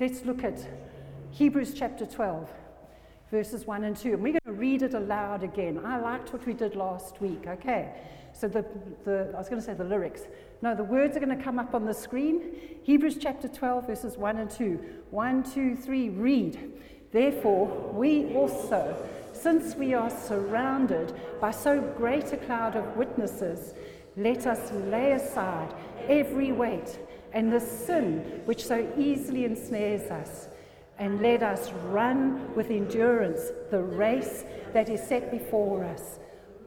let's look at Hebrews chapter 12, verses 1 and 2. And we're going to read it aloud again. I liked what we did last week, okay? So the, the I was going to say the lyrics. No, the words are going to come up on the screen. Hebrews chapter 12, verses 1 and 2. 1, 2, 3, read. Therefore, we also, since we are surrounded by so great a cloud of witnesses, let us lay aside every weight and the sin which so easily ensnares us, and let us run with endurance the race that is set before us,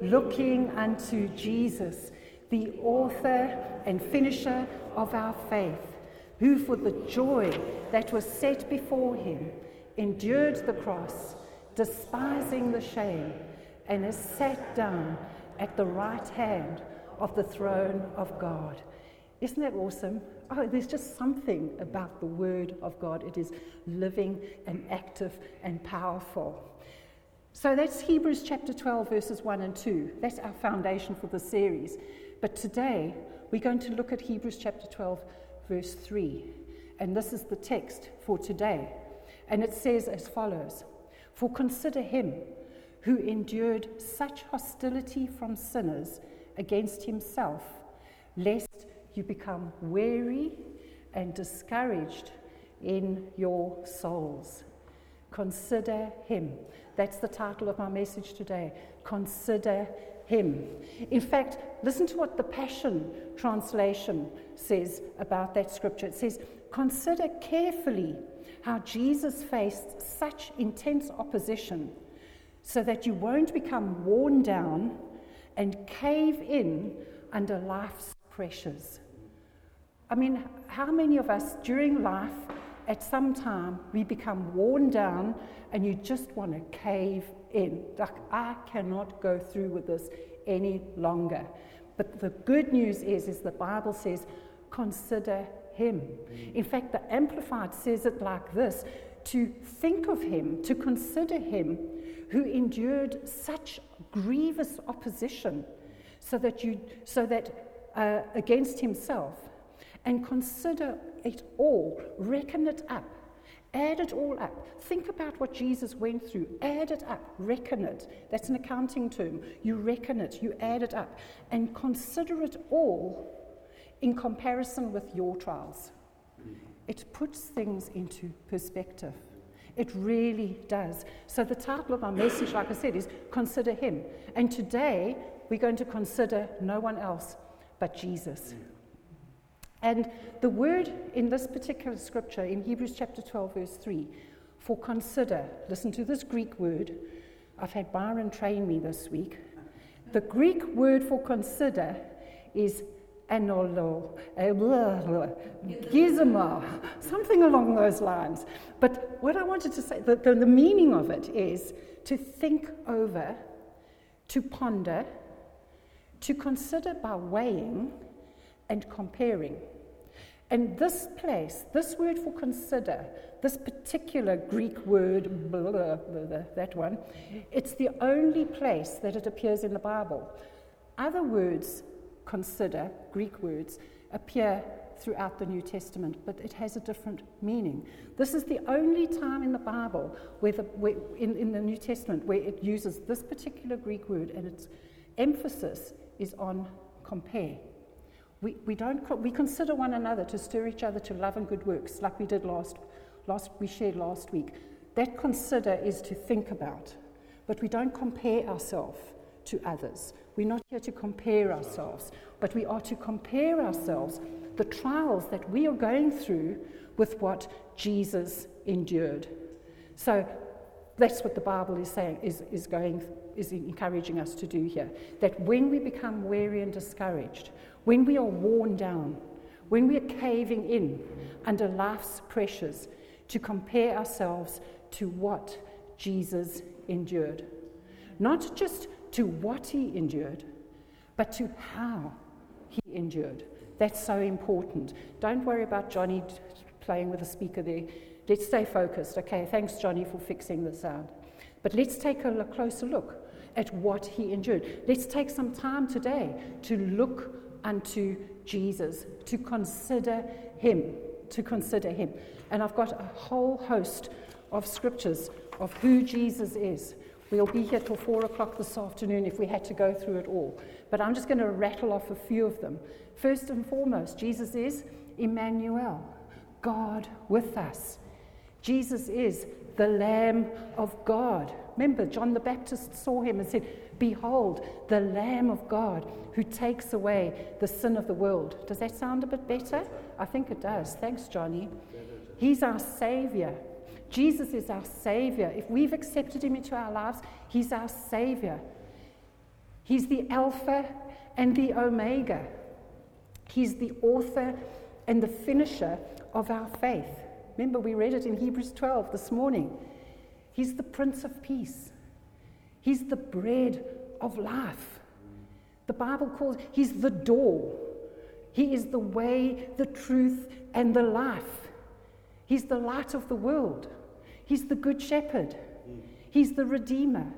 looking unto Jesus, the author and finisher of our faith, who for the joy that was set before him endured the cross, despising the shame, and is sat down at the right hand of the throne of God. Isn't that awesome? Oh, there's just something about the Word of God. It is living and active and powerful. So that's Hebrews chapter 12, verses 1 and 2. That's our foundation for the series. But today, we're going to look at Hebrews chapter 12, verse 3. And this is the text for today. And it says as follows For consider him who endured such hostility from sinners against himself, lest you become weary and discouraged in your souls. Consider him. That's the title of my message today. Consider him. In fact, listen to what the Passion Translation says about that scripture. It says, Consider carefully how Jesus faced such intense opposition so that you won't become worn down and cave in under life's pressures. I mean, how many of us during life, at some time, we become worn down and you just want to cave in? Like, I cannot go through with this any longer. But the good news is, is the Bible says, consider him. In fact, the Amplified says it like this to think of him, to consider him who endured such grievous opposition so that you so that uh, against himself and consider it all reckon it up add it all up. Think about what jesus went through. Add it up. Reckon it. That's an accounting term. You reckon it. You add it up. And consider it all in comparison with your trials. It puts things into perspective. It really does. So, the title of my message, like I said, is Consider Him. And today, we're going to consider no one else but Jesus. And the word in this particular scripture, in Hebrews chapter 12, verse 3, for consider, listen to this Greek word. I've had Byron train me this week. The Greek word for consider is anolo, eh, gizmo, something along those lines. But what I wanted to say, the, the, the meaning of it is to think over, to ponder, to consider by weighing and comparing. And this place, this word for consider, this particular Greek word, blah, blah, blah, that one, it's the only place that it appears in the Bible. Other words consider, Greek words, appear throughout the New Testament, but it has a different meaning. This is the only time in the Bible, where the, where, in, in the New Testament, where it uses this particular Greek word and its emphasis is on compare. We, we, don't, we consider one another to stir each other to love and good works, like we did last, last we shared last week. That consider is to think about, but we don't compare ourselves to others. We're not here to compare ourselves, but we are to compare ourselves, the trials that we are going through, with what Jesus endured. So that's what the Bible is saying, is, is going, is encouraging us to do here. That when we become weary and discouraged, when we are worn down, when we are caving in under life's pressures, to compare ourselves to what Jesus endured. Not just to what he endured, but to how he endured. That's so important. Don't worry about Johnny playing with the speaker there. Let's stay focused. Okay, thanks, Johnny, for fixing the sound. But let's take a closer look at what he endured. Let's take some time today to look unto Jesus, to consider him, to consider him. And I've got a whole host of scriptures of who Jesus is. We'll be here till four o'clock this afternoon if we had to go through it all. But I'm just going to rattle off a few of them. First and foremost, Jesus is Emmanuel, God with us. Jesus is the Lamb of God. Remember, John the Baptist saw him and said, Behold, the Lamb of God who takes away the sin of the world. Does that sound a bit better? I think it does. Thanks, Johnny. He's our Savior. Jesus is our Savior. If we've accepted Him into our lives, He's our Savior. He's the Alpha and the Omega. He's the author and the finisher of our faith. Remember, we read it in Hebrews 12 this morning. He's the Prince of Peace. He's the bread of life. The Bible calls He's the door. He is the way, the truth, and the life. He's the light of the world. He's the good shepherd. He's the redeemer.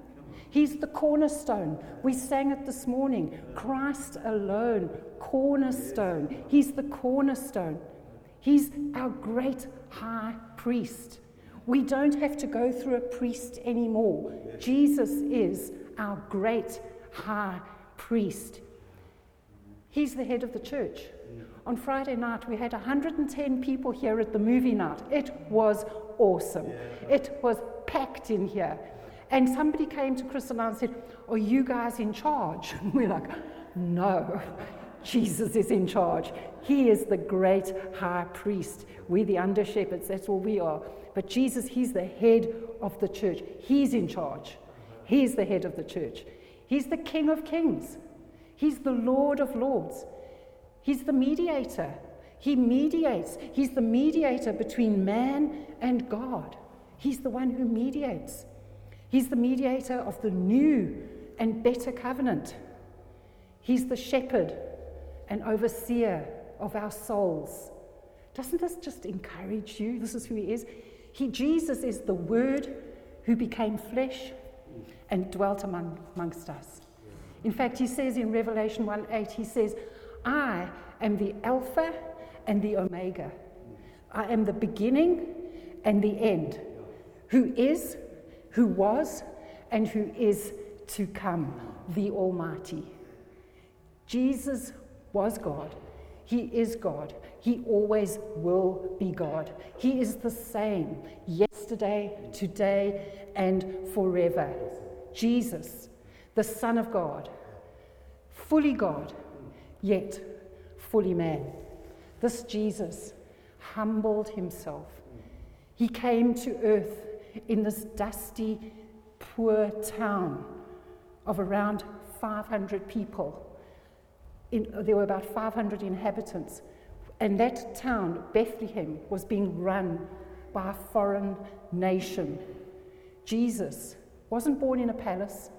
He's the cornerstone. We sang it this morning. Christ alone, cornerstone. He's the cornerstone. He's our great high priest. We don't have to go through a priest anymore. Jesus is our great high priest. He's the head of the church. On Friday night, we had 110 people here at the movie night. It was awesome. It was packed in here. And somebody came to Chris and I and said, Are you guys in charge? And we're like, No, Jesus is in charge. He is the great high priest. We're the under shepherds, that's all we are. But Jesus, He's the head of the church. He's in charge. He's the head of the church. He's the King of kings. He's the Lord of lords. He's the mediator. He mediates. He's the mediator between man and God. He's the one who mediates. He's the mediator of the new and better covenant. He's the shepherd and overseer of our souls. Doesn't this just encourage you? This is who he is. He, Jesus is the Word who became flesh and dwelt among, amongst us. In fact, he says in Revelation 1 8, he says, I am the Alpha and the Omega. I am the beginning and the end, who is, who was, and who is to come, the Almighty. Jesus was God. He is God. He always will be God. He is the same yesterday, today, and forever. Jesus, the Son of God, fully God, yet fully man. This Jesus humbled himself. He came to earth in this dusty, poor town of around 500 people. In, there were about 500 inhabitants. And that town, Bethlehem, was being run by a foreign nation. Jesus wasn't born in a palace.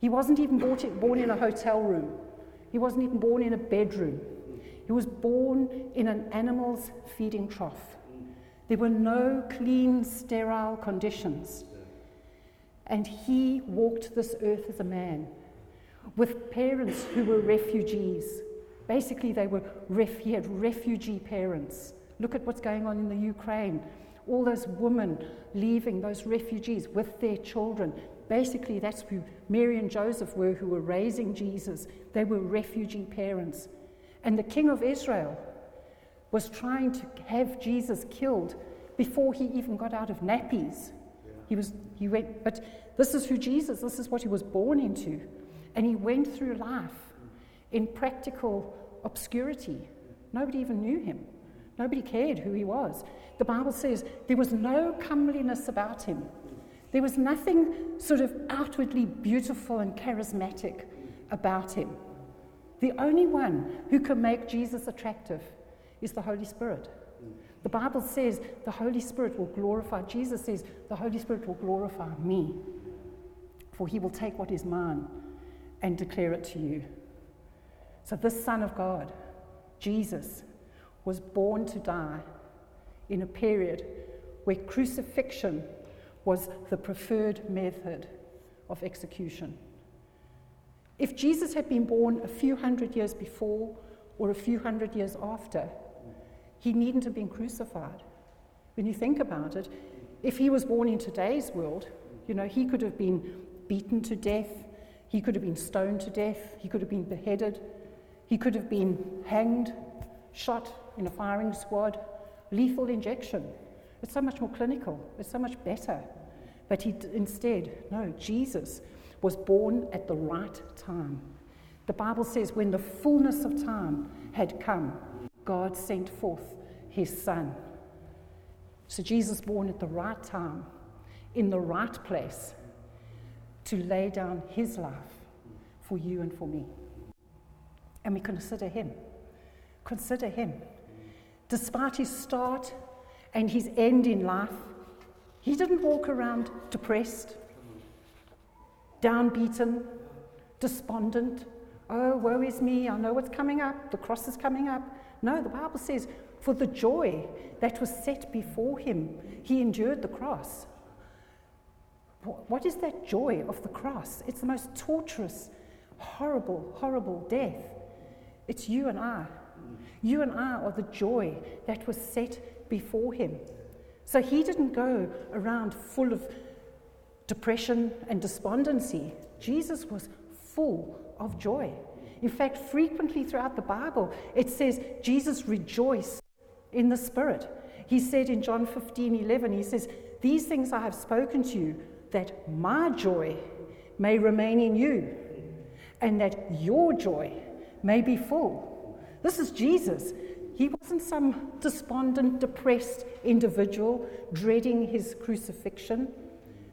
He wasn't even born in a hotel room. He wasn't even born in a bedroom. He was born in an animal's feeding trough. There were no clean, sterile conditions. And he walked this earth as a man with parents who were refugees. Basically, they were ref- he had refugee parents. Look at what's going on in the Ukraine. All those women leaving, those refugees with their children. Basically, that's who Mary and Joseph were, who were raising Jesus. They were refugee parents. And the king of Israel was trying to have Jesus killed before he even got out of nappies. He was, he went, but this is who Jesus, this is what he was born into. And he went through life in practical obscurity. Nobody even knew him. Nobody cared who he was. The Bible says there was no comeliness about him. There was nothing sort of outwardly beautiful and charismatic about him. The only one who can make Jesus attractive is the Holy Spirit. The Bible says the Holy Spirit will glorify, Jesus says, the Holy Spirit will glorify me, for he will take what is mine and declare it to you. So, this Son of God, Jesus, was born to die in a period where crucifixion was the preferred method of execution. If Jesus had been born a few hundred years before or a few hundred years after, He needn't have been crucified. When you think about it, if he was born in today's world, you know, he could have been beaten to death, he could have been stoned to death, he could have been beheaded, he could have been hanged, shot in a firing squad, lethal injection. It's so much more clinical, it's so much better. But he instead, no, Jesus was born at the right time. The Bible says, when the fullness of time had come, God sent forth his Son. So Jesus born at the right time, in the right place, to lay down his life for you and for me. And we consider him. Consider him. Despite his start and his end in life, he didn't walk around depressed, downbeaten, despondent. Oh, woe is me, I know what's coming up, the cross is coming up. No, the Bible says, for the joy that was set before him, he endured the cross. What is that joy of the cross? It's the most torturous, horrible, horrible death. It's you and I. You and I are the joy that was set before him. So he didn't go around full of depression and despondency. Jesus was full of joy. In fact, frequently throughout the Bible, it says Jesus rejoiced in the Spirit. He said in John 15 11, He says, These things I have spoken to you, that my joy may remain in you, and that your joy may be full. This is Jesus. He wasn't some despondent, depressed individual dreading his crucifixion.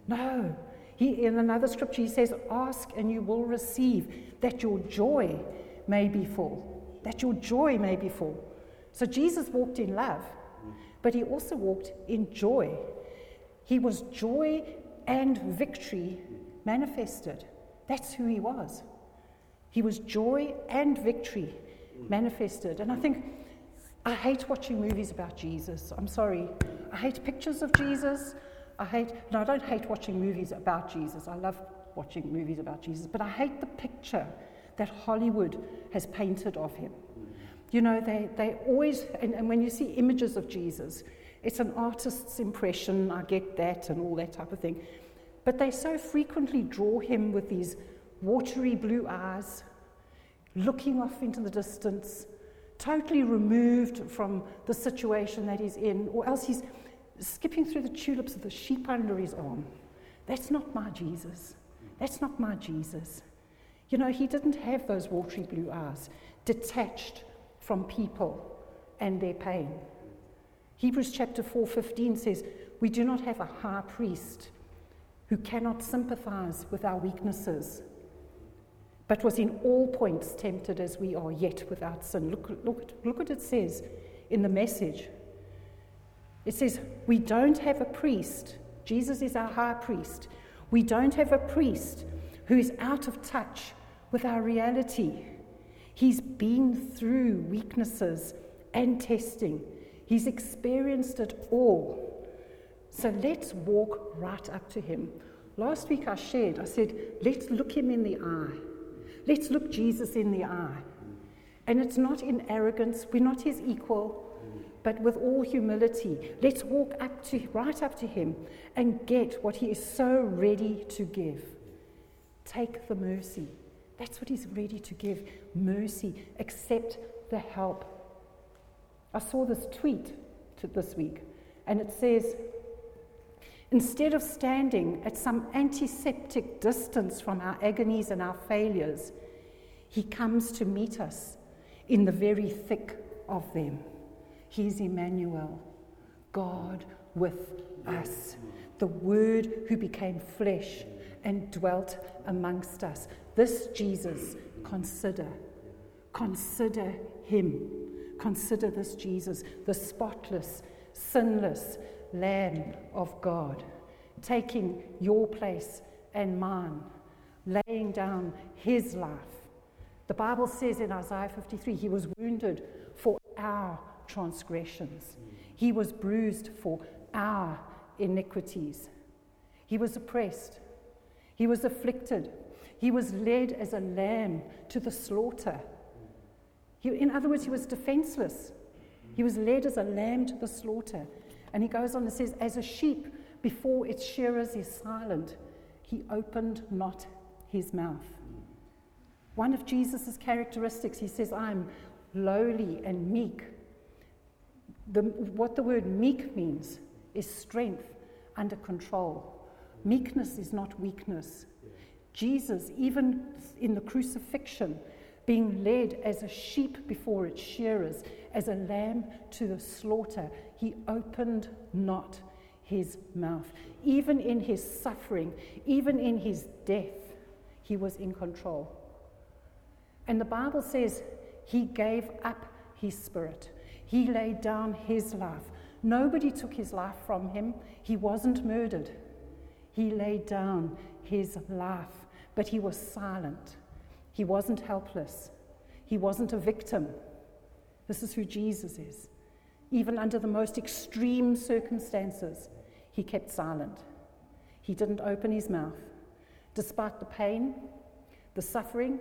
No. He, in another scripture, he says, Ask and you will receive, that your joy may be full. That your joy may be full. So Jesus walked in love, but he also walked in joy. He was joy and victory manifested. That's who he was. He was joy and victory manifested. And I think I hate watching movies about Jesus. I'm sorry. I hate pictures of Jesus. I hate, no, I don't hate watching movies about Jesus. I love watching movies about Jesus. But I hate the picture that Hollywood has painted of him. You know, they, they always, and, and when you see images of Jesus, it's an artist's impression, I get that, and all that type of thing. But they so frequently draw him with these watery blue eyes, looking off into the distance, totally removed from the situation that he's in, or else he's skipping through the tulips with a sheep under his arm. That's not my Jesus. That's not my Jesus. You know, he didn't have those watery blue eyes, detached from people and their pain. Hebrews chapter 4:15 says, "We do not have a high priest who cannot sympathize with our weaknesses, but was in all points tempted as we are, yet without sin." Look, look, look what it says in the message. It says, "We don't have a priest. Jesus is our high priest. We don't have a priest who is out of touch with our reality. He's been through weaknesses and testing, he's experienced it all. So let's walk right up to him. Last week I shared, I said, let's look him in the eye. Let's look Jesus in the eye. And it's not in arrogance, we're not his equal, but with all humility. Let's walk up to right up to him and get what he is so ready to give. Take the mercy. That's what he's ready to give mercy, accept the help. I saw this tweet this week, and it says, Instead of standing at some antiseptic distance from our agonies and our failures, he comes to meet us in the very thick of them. He's Emmanuel, God with us, the Word who became flesh and dwelt amongst us. This Jesus, consider. Consider him. Consider this Jesus, the spotless, sinless Lamb of God, taking your place and mine, laying down his life. The Bible says in Isaiah 53 he was wounded for our transgressions, he was bruised for our iniquities, he was oppressed, he was afflicted he was led as a lamb to the slaughter. He, in other words, he was defenseless. He was led as a lamb to the slaughter. And he goes on and says, As a sheep before its shearers is silent, he opened not his mouth. One of Jesus' characteristics, he says, I'm lowly and meek. The, what the word meek means is strength under control. Meekness is not weakness. Jesus, even in the crucifixion, being led as a sheep before its shearers, as a lamb to the slaughter, he opened not his mouth. Even in his suffering, even in his death, he was in control. And the Bible says he gave up his spirit, he laid down his life. Nobody took his life from him, he wasn't murdered. He laid down his life, but he was silent. He wasn't helpless. He wasn't a victim. This is who Jesus is. Even under the most extreme circumstances, he kept silent. He didn't open his mouth. Despite the pain, the suffering,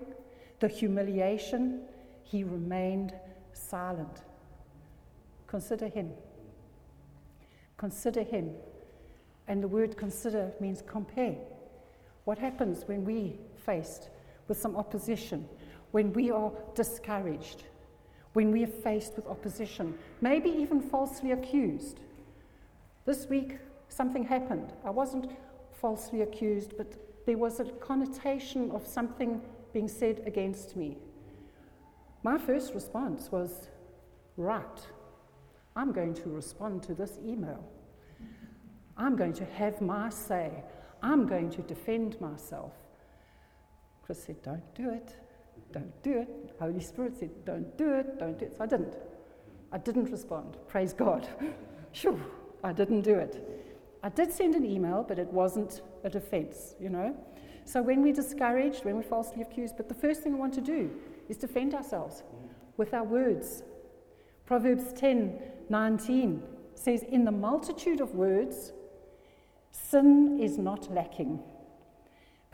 the humiliation, he remained silent. Consider him. Consider him. And the word consider means compare. What happens when we faced with some opposition, when we are discouraged, when we are faced with opposition, maybe even falsely accused? This week, something happened. I wasn't falsely accused, but there was a connotation of something being said against me. My first response was, right, I'm going to respond to this email. I'm going to have my say. I'm going to defend myself. Chris said, Don't do it. Don't do it. Holy Spirit said, Don't do it. Don't do it. So I didn't. I didn't respond. Praise God. sure, I didn't do it. I did send an email, but it wasn't a defense, you know. So when we're discouraged, when we're falsely accused, but the first thing we want to do is defend ourselves with our words. Proverbs 10 19 says, In the multitude of words, sin is not lacking,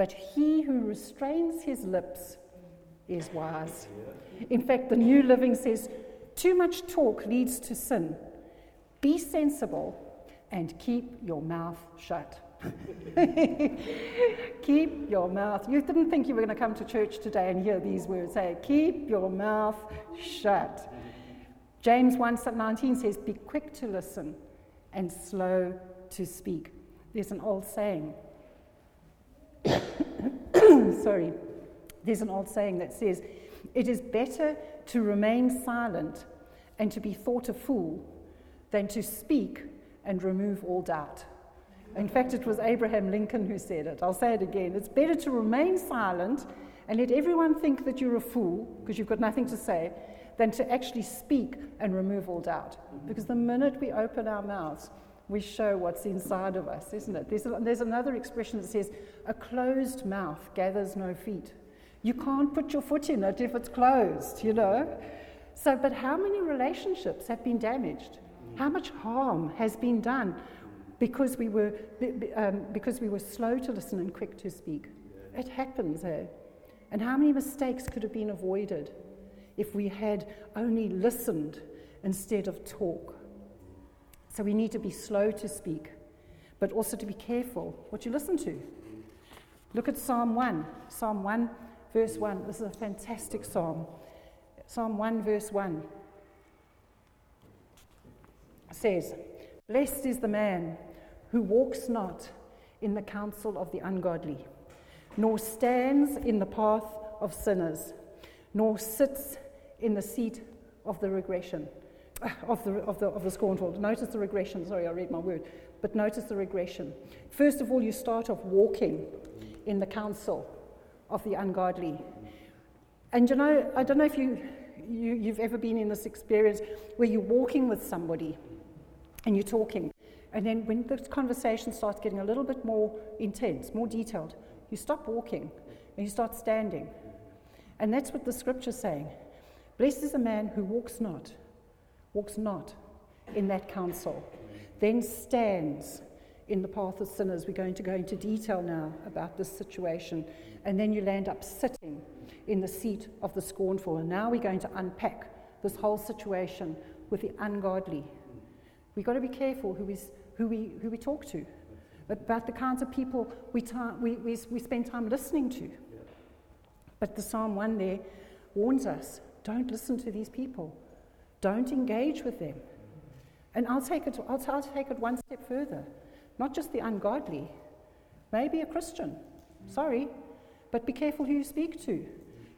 but he who restrains his lips is wise. In fact, the New Living says, Too much talk leads to sin. Be sensible and keep your mouth shut. keep your mouth. You didn't think you were going to come to church today and hear these words. Say, keep your mouth shut. James 1:19 says, "Be quick to listen and slow to speak." There's an old saying. Sorry. There's an old saying that says, "It is better to remain silent and to be thought a fool than to speak and remove all doubt. In fact, it was Abraham Lincoln who said it. I'll say it again. It's better to remain silent and let everyone think that you're a fool because you've got nothing to say than to actually speak and remove all doubt. Because the minute we open our mouths, we show what's inside of us, isn't it? There's, there's another expression that says, a closed mouth gathers no feet. You can't put your foot in it if it's closed, you know? So, but how many relationships have been damaged? How much harm has been done because we were, um, because we were slow to listen and quick to speak? It happens, eh? And how many mistakes could have been avoided if we had only listened instead of talk? So we need to be slow to speak, but also to be careful what you listen to. Look at Psalm 1. Psalm 1, verse 1. This is a fantastic psalm. Psalm 1, verse 1 says, Blessed is the man who walks not in the counsel of the ungodly, nor stands in the path of sinners, nor sits in the seat of the regression, of the, of the, of the scornful. Notice the regression. Sorry, I read my word. But notice the regression. First of all, you start off walking in the counsel of the ungodly. And you know, I don't know if you, you, you've ever been in this experience where you're walking with somebody and you're talking. And then when the conversation starts getting a little bit more intense, more detailed, you stop walking and you start standing. And that's what the scripture's saying. Blessed is the man who walks not, walks not in that counsel, then stands in the path of sinners. We're going to go into detail now about this situation. And then you land up sitting in the seat of the scornful. And now we're going to unpack this whole situation with the ungodly. We've got to be careful who, is, who, we, who we talk to, about the kinds of people we, we, we, we spend time listening to. But the Psalm 1 there warns us don't listen to these people, don't engage with them. And I'll take it, I'll, I'll take it one step further. Not just the ungodly, maybe a Christian. Sorry, but be careful who you speak to.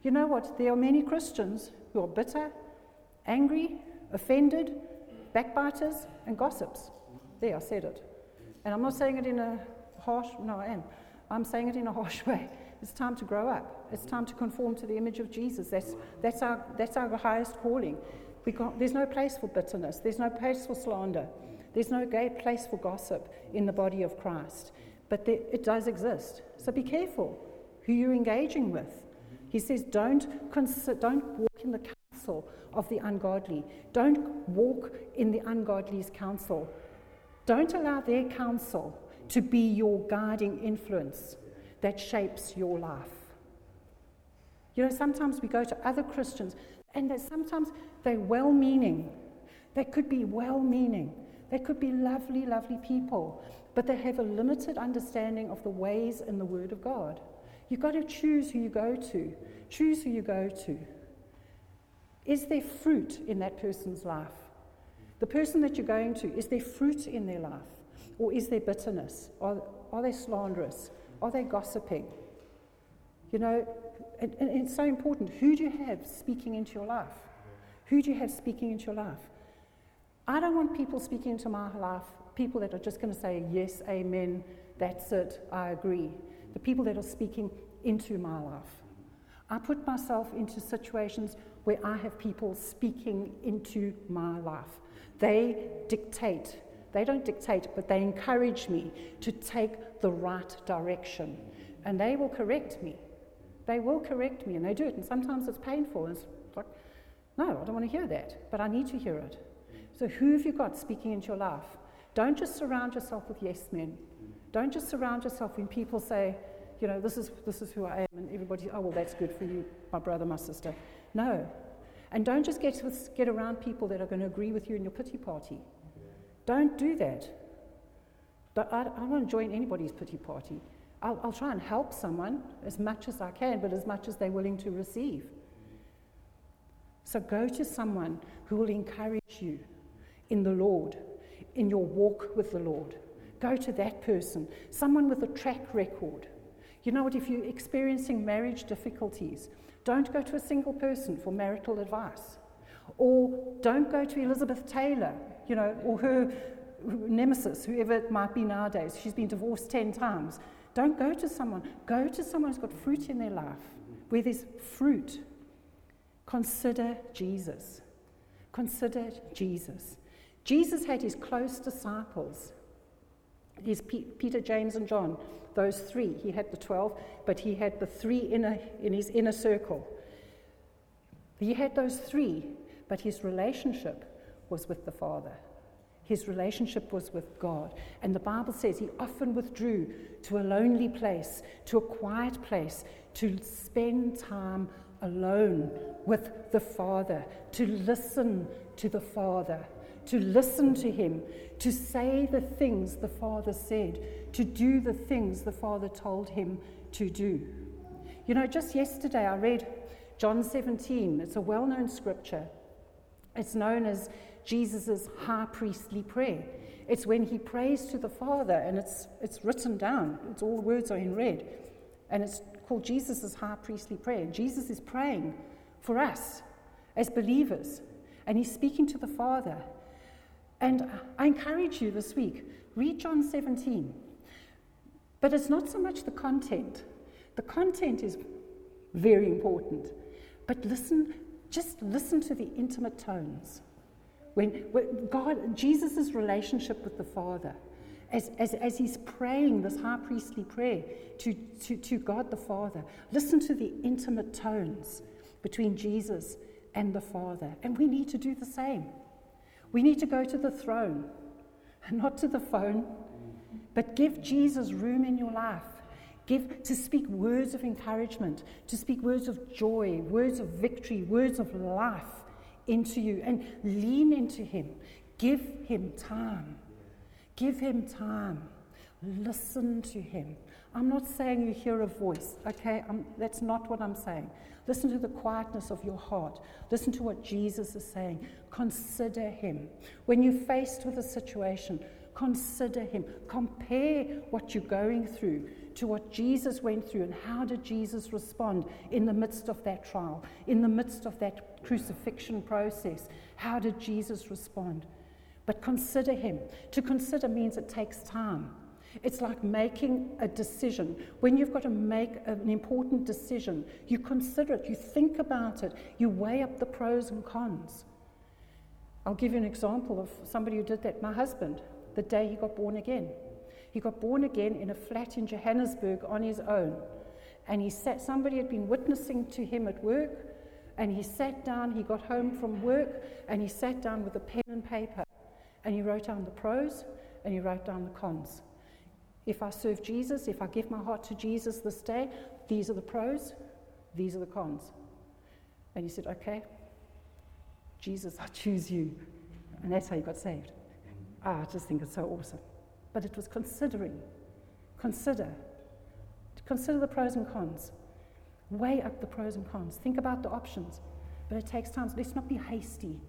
You know what? There are many Christians who are bitter, angry, offended, backbiters, and gossips. There, I said it. And I'm not saying it in a harsh, no, I am. I'm saying it in a harsh way. It's time to grow up. It's time to conform to the image of Jesus. That's, that's, our, that's our highest calling. We there's no place for bitterness. There's no place for slander. There's no place for gossip in the body of Christ. But there, it does exist. So be careful who you're engaging with. He says, don't, don't walk in the counsel of the ungodly. Don't walk in the ungodly's counsel. Don't allow their counsel to be your guiding influence that shapes your life. You know, sometimes we go to other Christians and sometimes they're well meaning. They could be well meaning. They could be lovely, lovely people, but they have a limited understanding of the ways in the Word of God. You've got to choose who you go to. Choose who you go to. Is there fruit in that person's life? The person that you're going to, is there fruit in their life? Or is there bitterness? Are, are they slanderous? Are they gossiping? You know, and, and it's so important. Who do you have speaking into your life? Who do you have speaking into your life? I don't want people speaking into my life, people that are just going to say, yes, amen, that's it, I agree. The people that are speaking into my life. I put myself into situations where I have people speaking into my life. They dictate. They don't dictate, but they encourage me to take the right direction. And they will correct me. They will correct me, and they do it. And sometimes it's painful. And it's no, I don't want to hear that, but I need to hear it. So, who have you got speaking into your life? Don't just surround yourself with yes men. Don't just surround yourself when people say, you know, this is, this is who I am, and everybody, oh, well, that's good for you, my brother, my sister. No. And don't just get, with, get around people that are going to agree with you in your pity party. Don't do that. But I, I don't to join anybody's pity party. I'll, I'll try and help someone as much as I can, but as much as they're willing to receive. So go to someone who will encourage you in the Lord, in your walk with the Lord. Go to that person, someone with a track record. You know what? If you're experiencing marriage difficulties, don't go to a single person for marital advice. Or don't go to Elizabeth Taylor, you know, or her nemesis, whoever it might be nowadays. She's been divorced 10 times. Don't go to someone. Go to someone who's got fruit in their life, where there's fruit. Consider Jesus. Consider Jesus. Jesus had his close disciples, his P- Peter, James, and John, those three. He had the 12, but he had the three inner, in his inner circle. He had those three, but his relationship was with the Father. His relationship was with God. And the Bible says he often withdrew to a lonely place, to a quiet place, to spend time alone with the Father, to listen to the Father, to listen to Him, to say the things the Father said, to do the things the Father told him to do. You know, just yesterday I read John 17. It's a well known scripture. It's known as Jesus' high priestly prayer. It's when he prays to the Father, and it's, it's written down. It's all the words are in red. And it's called Jesus' high priestly prayer. Jesus is praying for us as believers, and he's speaking to the Father. And I encourage you this week read John 17. But it's not so much the content. The content is very important. But listen, just listen to the intimate tones. When, when God, Jesus' relationship with the Father, as, as, as he's praying this high priestly prayer to, to, to God the Father, listen to the intimate tones between Jesus and the Father. And we need to do the same. We need to go to the throne, not to the phone, but give Jesus room in your life. Give to speak words of encouragement, to speak words of joy, words of victory, words of life into you and lean into Him. Give Him time. Give Him time. Listen to Him. I'm not saying you hear a voice, okay? I'm, that's not what I'm saying. Listen to the quietness of your heart. Listen to what Jesus is saying. Consider Him. When you're faced with a situation, consider Him. Compare what you're going through to what Jesus went through and how did Jesus respond in the midst of that trial, in the midst of that crucifixion process. How did Jesus respond? But consider Him. To consider means it takes time. It's like making a decision. When you've got to make an important decision, you consider it, you think about it, you weigh up the pros and cons. I'll give you an example of somebody who did that. My husband, the day he got born again. He got born again in a flat in Johannesburg on his own. And he sat, somebody had been witnessing to him at work, and he sat down, he got home from work, and he sat down with a pen and paper. And you wrote down the pros and you wrote down the cons. If I serve Jesus, if I give my heart to Jesus this day, these are the pros, these are the cons. And he said, Okay, Jesus, I choose you. And that's how you got saved. Ah, I just think it's so awesome. But it was considering. Consider. Consider the pros and cons. Weigh up the pros and cons. Think about the options. But it takes time. So let's not be hasty.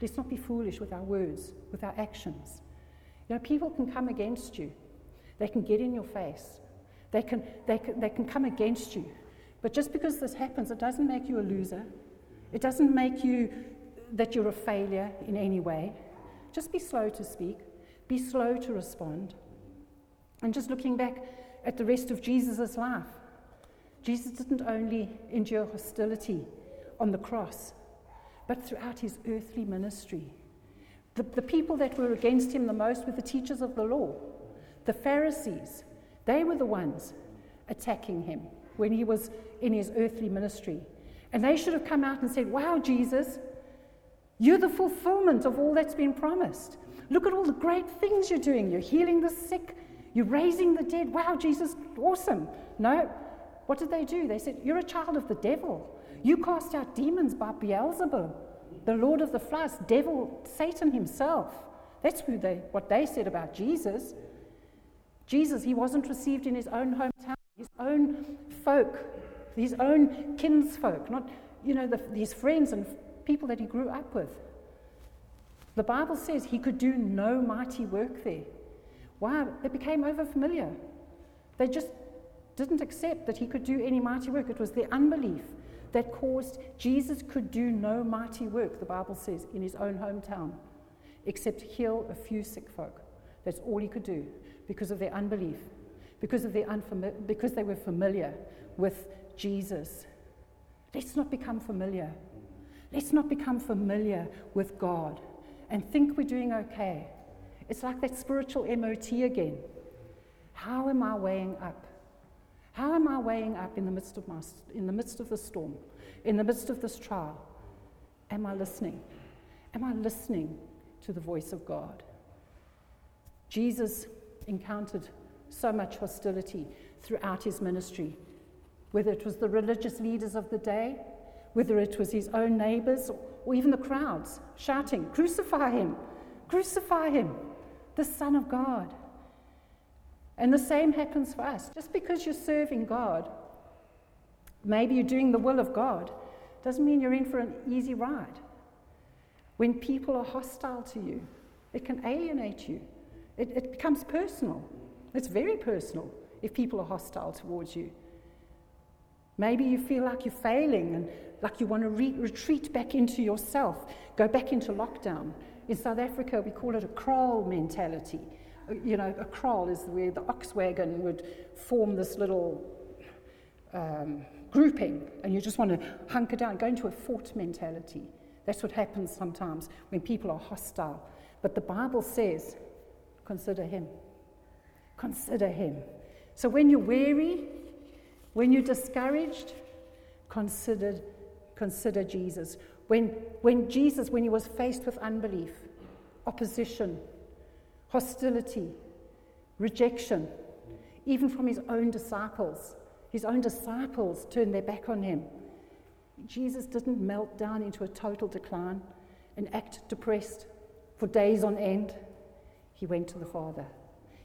Let's not be foolish with our words, with our actions. You know, people can come against you. They can get in your face. They can, they can, they can come against you. But just because this happens, it doesn't make you a loser. It doesn't make you that you're a failure in any way. Just be slow to speak, be slow to respond. And just looking back at the rest of Jesus' life, Jesus didn't only endure hostility on the cross, but throughout his earthly ministry. The, the people that were against him the most were the teachers of the law. The Pharisees, they were the ones attacking him when he was in his earthly ministry. And they should have come out and said, Wow, Jesus, you're the fulfillment of all that's been promised. Look at all the great things you're doing. You're healing the sick, you're raising the dead. Wow, Jesus, awesome. No, what did they do? They said, You're a child of the devil. You cast out demons by Beelzebub, the Lord of the flies, devil, Satan himself. That's who they, what they said about Jesus. Jesus, he wasn't received in his own hometown, his own folk, his own kinsfolk, not, you know, the, his friends and people that he grew up with. The Bible says he could do no mighty work there. Why? They became overfamiliar. They just didn't accept that he could do any mighty work. It was their unbelief that caused Jesus could do no mighty work, the Bible says, in his own hometown, except heal a few sick folk. That's all he could do because of their unbelief, because, of their unfamiliar, because they were familiar with Jesus. Let's not become familiar. Let's not become familiar with God and think we're doing okay. It's like that spiritual MOT again. How am I weighing up? How am I weighing up in the midst of, my, in the, midst of the storm, in the midst of this trial? Am I listening? Am I listening to the voice of God? Jesus encountered so much hostility throughout his ministry, whether it was the religious leaders of the day, whether it was his own neighbors, or even the crowds shouting, Crucify him! Crucify him! The Son of God. And the same happens for us. Just because you're serving God, maybe you're doing the will of God, doesn't mean you're in for an easy ride. When people are hostile to you, it can alienate you. It, it becomes personal. It's very personal if people are hostile towards you. Maybe you feel like you're failing and like you want to re- retreat back into yourself, go back into lockdown. In South Africa, we call it a kraal mentality. You know, a kraal is where the ox wagon would form this little um, grouping, and you just want to hunker down, go into a fort mentality. That's what happens sometimes when people are hostile. But the Bible says Consider Him. Consider Him. So when you're weary, when you're discouraged, consider, consider Jesus. When, when Jesus, when he was faced with unbelief, opposition, hostility, rejection, even from his own disciples, his own disciples turned their back on him. Jesus didn't melt down into a total decline. and act depressed for days on end, he went to the Father.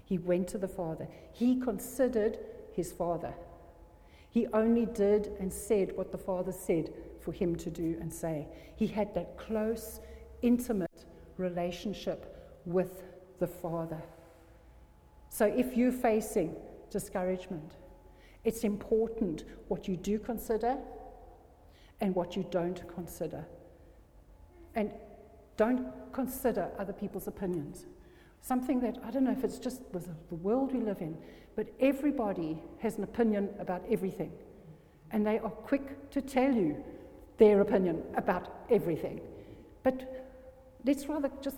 He went to the Father. He considered his Father. He only did and said what the Father said for him to do and say. He had that close, intimate relationship with the Father. So if you're facing discouragement, it's important what you do consider and what you don't consider. And don't consider other people's opinions. Something that, I don't know if it's just the world we live in, but everybody has an opinion about everything. And they are quick to tell you their opinion about everything. But let's rather just,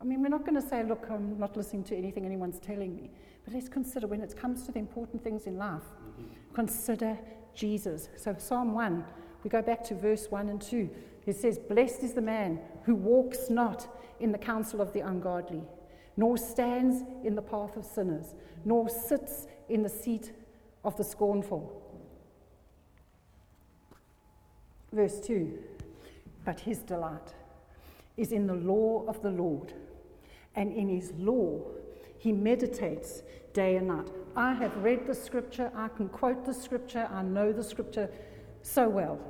I mean, we're not going to say, look, I'm not listening to anything anyone's telling me. But let's consider when it comes to the important things in life, mm-hmm. consider Jesus. So, Psalm 1, we go back to verse 1 and 2. It says, Blessed is the man who walks not in the counsel of the ungodly, nor stands in the path of sinners, nor sits in the seat of the scornful. Verse 2 But his delight is in the law of the Lord, and in his law he meditates day and night. I have read the scripture, I can quote the scripture, I know the scripture so well.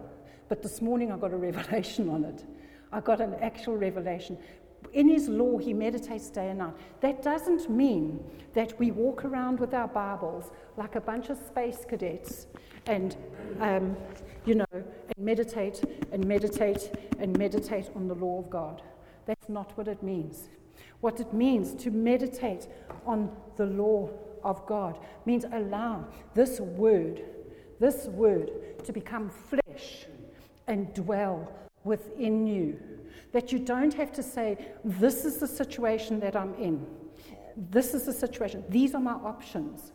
But this morning I got a revelation on it. I got an actual revelation. In his law, he meditates day and night. That doesn't mean that we walk around with our Bibles like a bunch of space cadets and, um, you know, and meditate and meditate and meditate on the law of God. That's not what it means. What it means to meditate on the law of God means allow this word, this word to become flesh and dwell within you. That you don't have to say, This is the situation that I'm in. This is the situation. These are my options.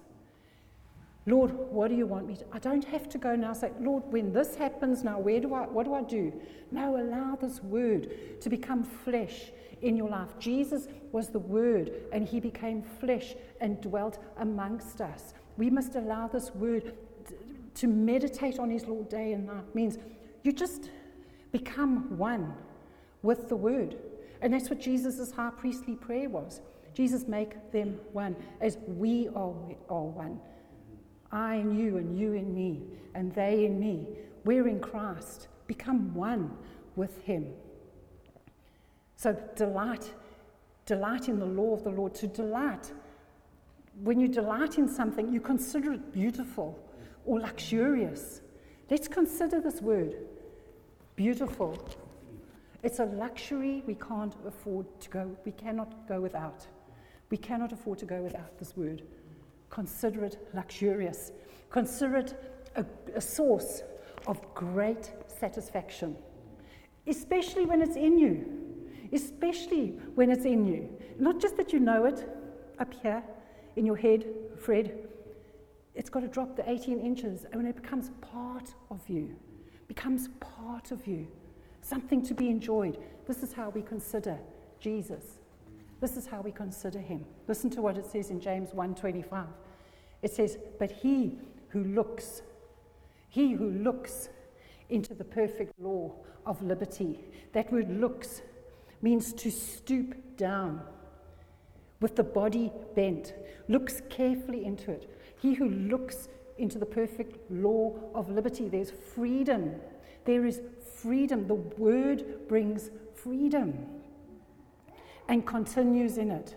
Lord, what do you want me to? I don't have to go now say, Lord, when this happens now, where do I what do I do? No, allow this word to become flesh in your life. Jesus was the word and he became flesh and dwelt amongst us. We must allow this word to meditate on his Lord day and night. Means you just become one with the word. And that's what Jesus' high priestly prayer was. Jesus, make them one as we are, are one. I in you, and you in me, and they in me. We're in Christ. Become one with Him. So delight, delight in the law of the Lord. To delight, when you delight in something, you consider it beautiful or luxurious. Let's consider this word beautiful. It's a luxury we can't afford to go, we cannot go without. We cannot afford to go without this word. Consider it luxurious. Consider it a, a source of great satisfaction, especially when it's in you. Especially when it's in you. Not just that you know it up here in your head, Fred, it's got to drop the 18 inches and when it becomes part of you becomes part of you, something to be enjoyed. This is how we consider Jesus. This is how we consider him. Listen to what it says in James 1:25. It says, "But he who looks, he who looks into the perfect law of liberty." That word looks means to stoop down with the body bent, looks carefully into it. He who looks into the perfect law of liberty. There's freedom. There is freedom. The word brings freedom and continues in it.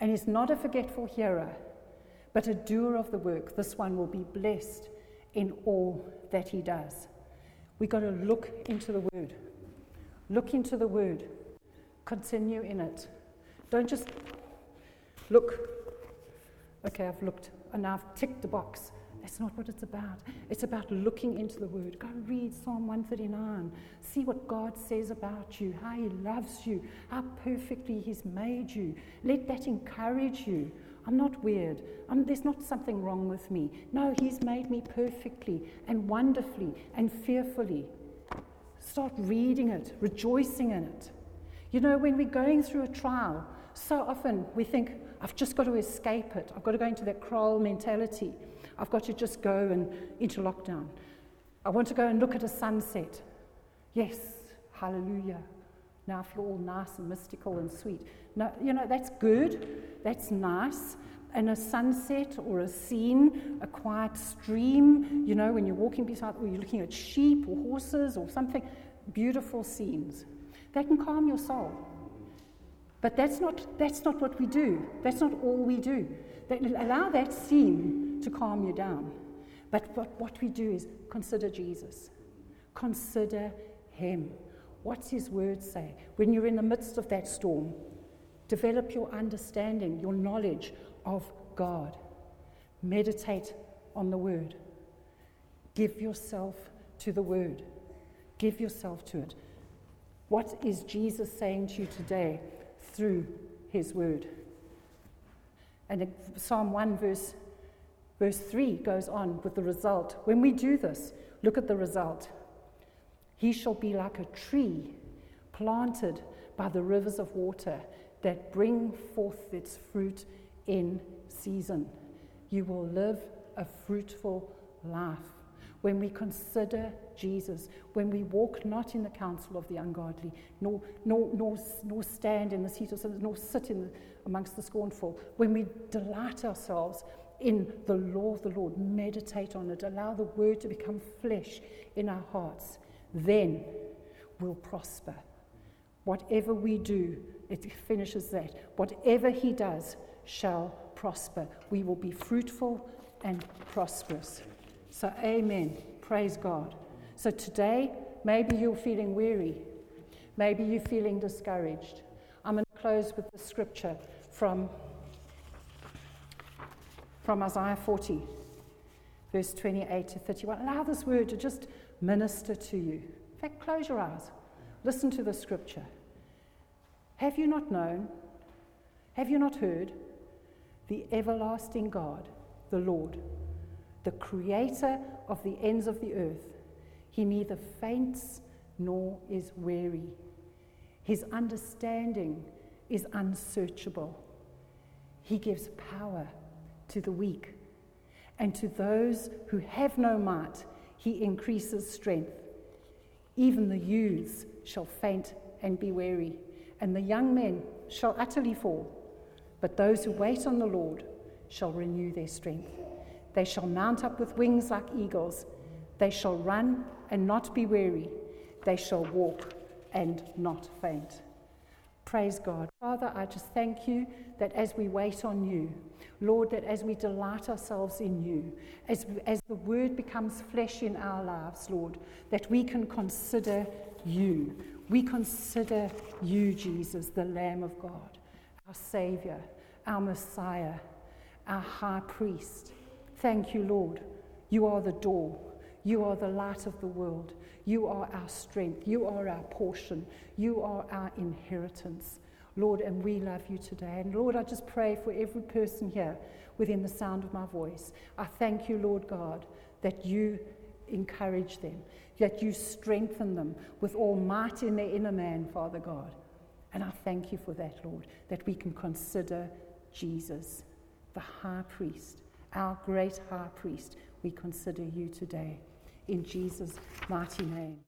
And is not a forgetful hearer, but a doer of the work. This one will be blessed in all that he does. We've got to look into the word. Look into the word. Continue in it. Don't just look. Okay, I've looked and now I've ticked the box. That's not what it's about. It's about looking into the Word. Go read Psalm 139. See what God says about you, how He loves you, how perfectly He's made you. Let that encourage you. I'm not weird. I'm, there's not something wrong with me. No, He's made me perfectly and wonderfully and fearfully. Start reading it, rejoicing in it. You know, when we're going through a trial, so often we think, I've just got to escape it. I've got to go into that crawl mentality. I've got to just go and into lockdown. I want to go and look at a sunset. Yes, hallelujah. now feel all nice and mystical and sweet. No, you know, that's good, that's nice. And a sunset or a scene, a quiet stream, you know, when you're walking beside, or you're looking at sheep or horses or something, beautiful scenes. They can calm your soul. But that's not, that's not what we do. That's not all we do. That, allow that scene to calm you down. But what, what we do is consider Jesus. Consider Him. What's His word say? When you're in the midst of that storm, develop your understanding, your knowledge of God. Meditate on the word. Give yourself to the word. Give yourself to it. What is Jesus saying to you today? through his word. And Psalm 1, verse, verse 3 goes on with the result. When we do this, look at the result. He shall be like a tree planted by the rivers of water that bring forth its fruit in season. You will live a fruitful life when we consider Jesus, when we walk not in the counsel of the ungodly, nor, nor, nor, nor stand in the seat of sinners, nor sit in the, amongst the scornful, when we delight ourselves in the law of the Lord, meditate on it, allow the word to become flesh in our hearts, then we'll prosper. Whatever we do, it finishes that. Whatever he does shall prosper. We will be fruitful and prosperous. So, amen. Praise God. So, today, maybe you're feeling weary. Maybe you're feeling discouraged. I'm going to close with the scripture from, from Isaiah 40, verse 28 to 31. Allow this word to just minister to you. In fact, close your eyes. Listen to the scripture. Have you not known? Have you not heard? The everlasting God, the Lord the creator of the ends of the earth. He neither faints nor is weary. His understanding is unsearchable. He gives power to the weak, and to those who have no might, he increases strength. Even the youths shall faint and be weary, and the young men shall utterly fall. But those who wait on the Lord shall renew their strength. They shall mount up with wings like eagles. They shall run and not be weary. They shall walk and not faint. Praise God. Father, I just thank you that as we wait on you, Lord, that as we delight ourselves in you, as, as the word becomes flesh in our lives, Lord, that we can consider you. We consider you, Jesus, the Lamb of God, our Savior, our Messiah, our High Priest. Thank you, Lord. You are the door. You are the light of the world. You are our strength. You are our portion. You are our inheritance. Lord, and we love you today. And Lord, I just pray for every person here within the sound of my voice. I thank you, Lord God, that you encourage them, that you strengthen them with all might in their inner man, Father God. And I thank you for that, Lord, that we can consider Jesus, the high priest our great high priest, we consider you today. In Jesus' mighty name.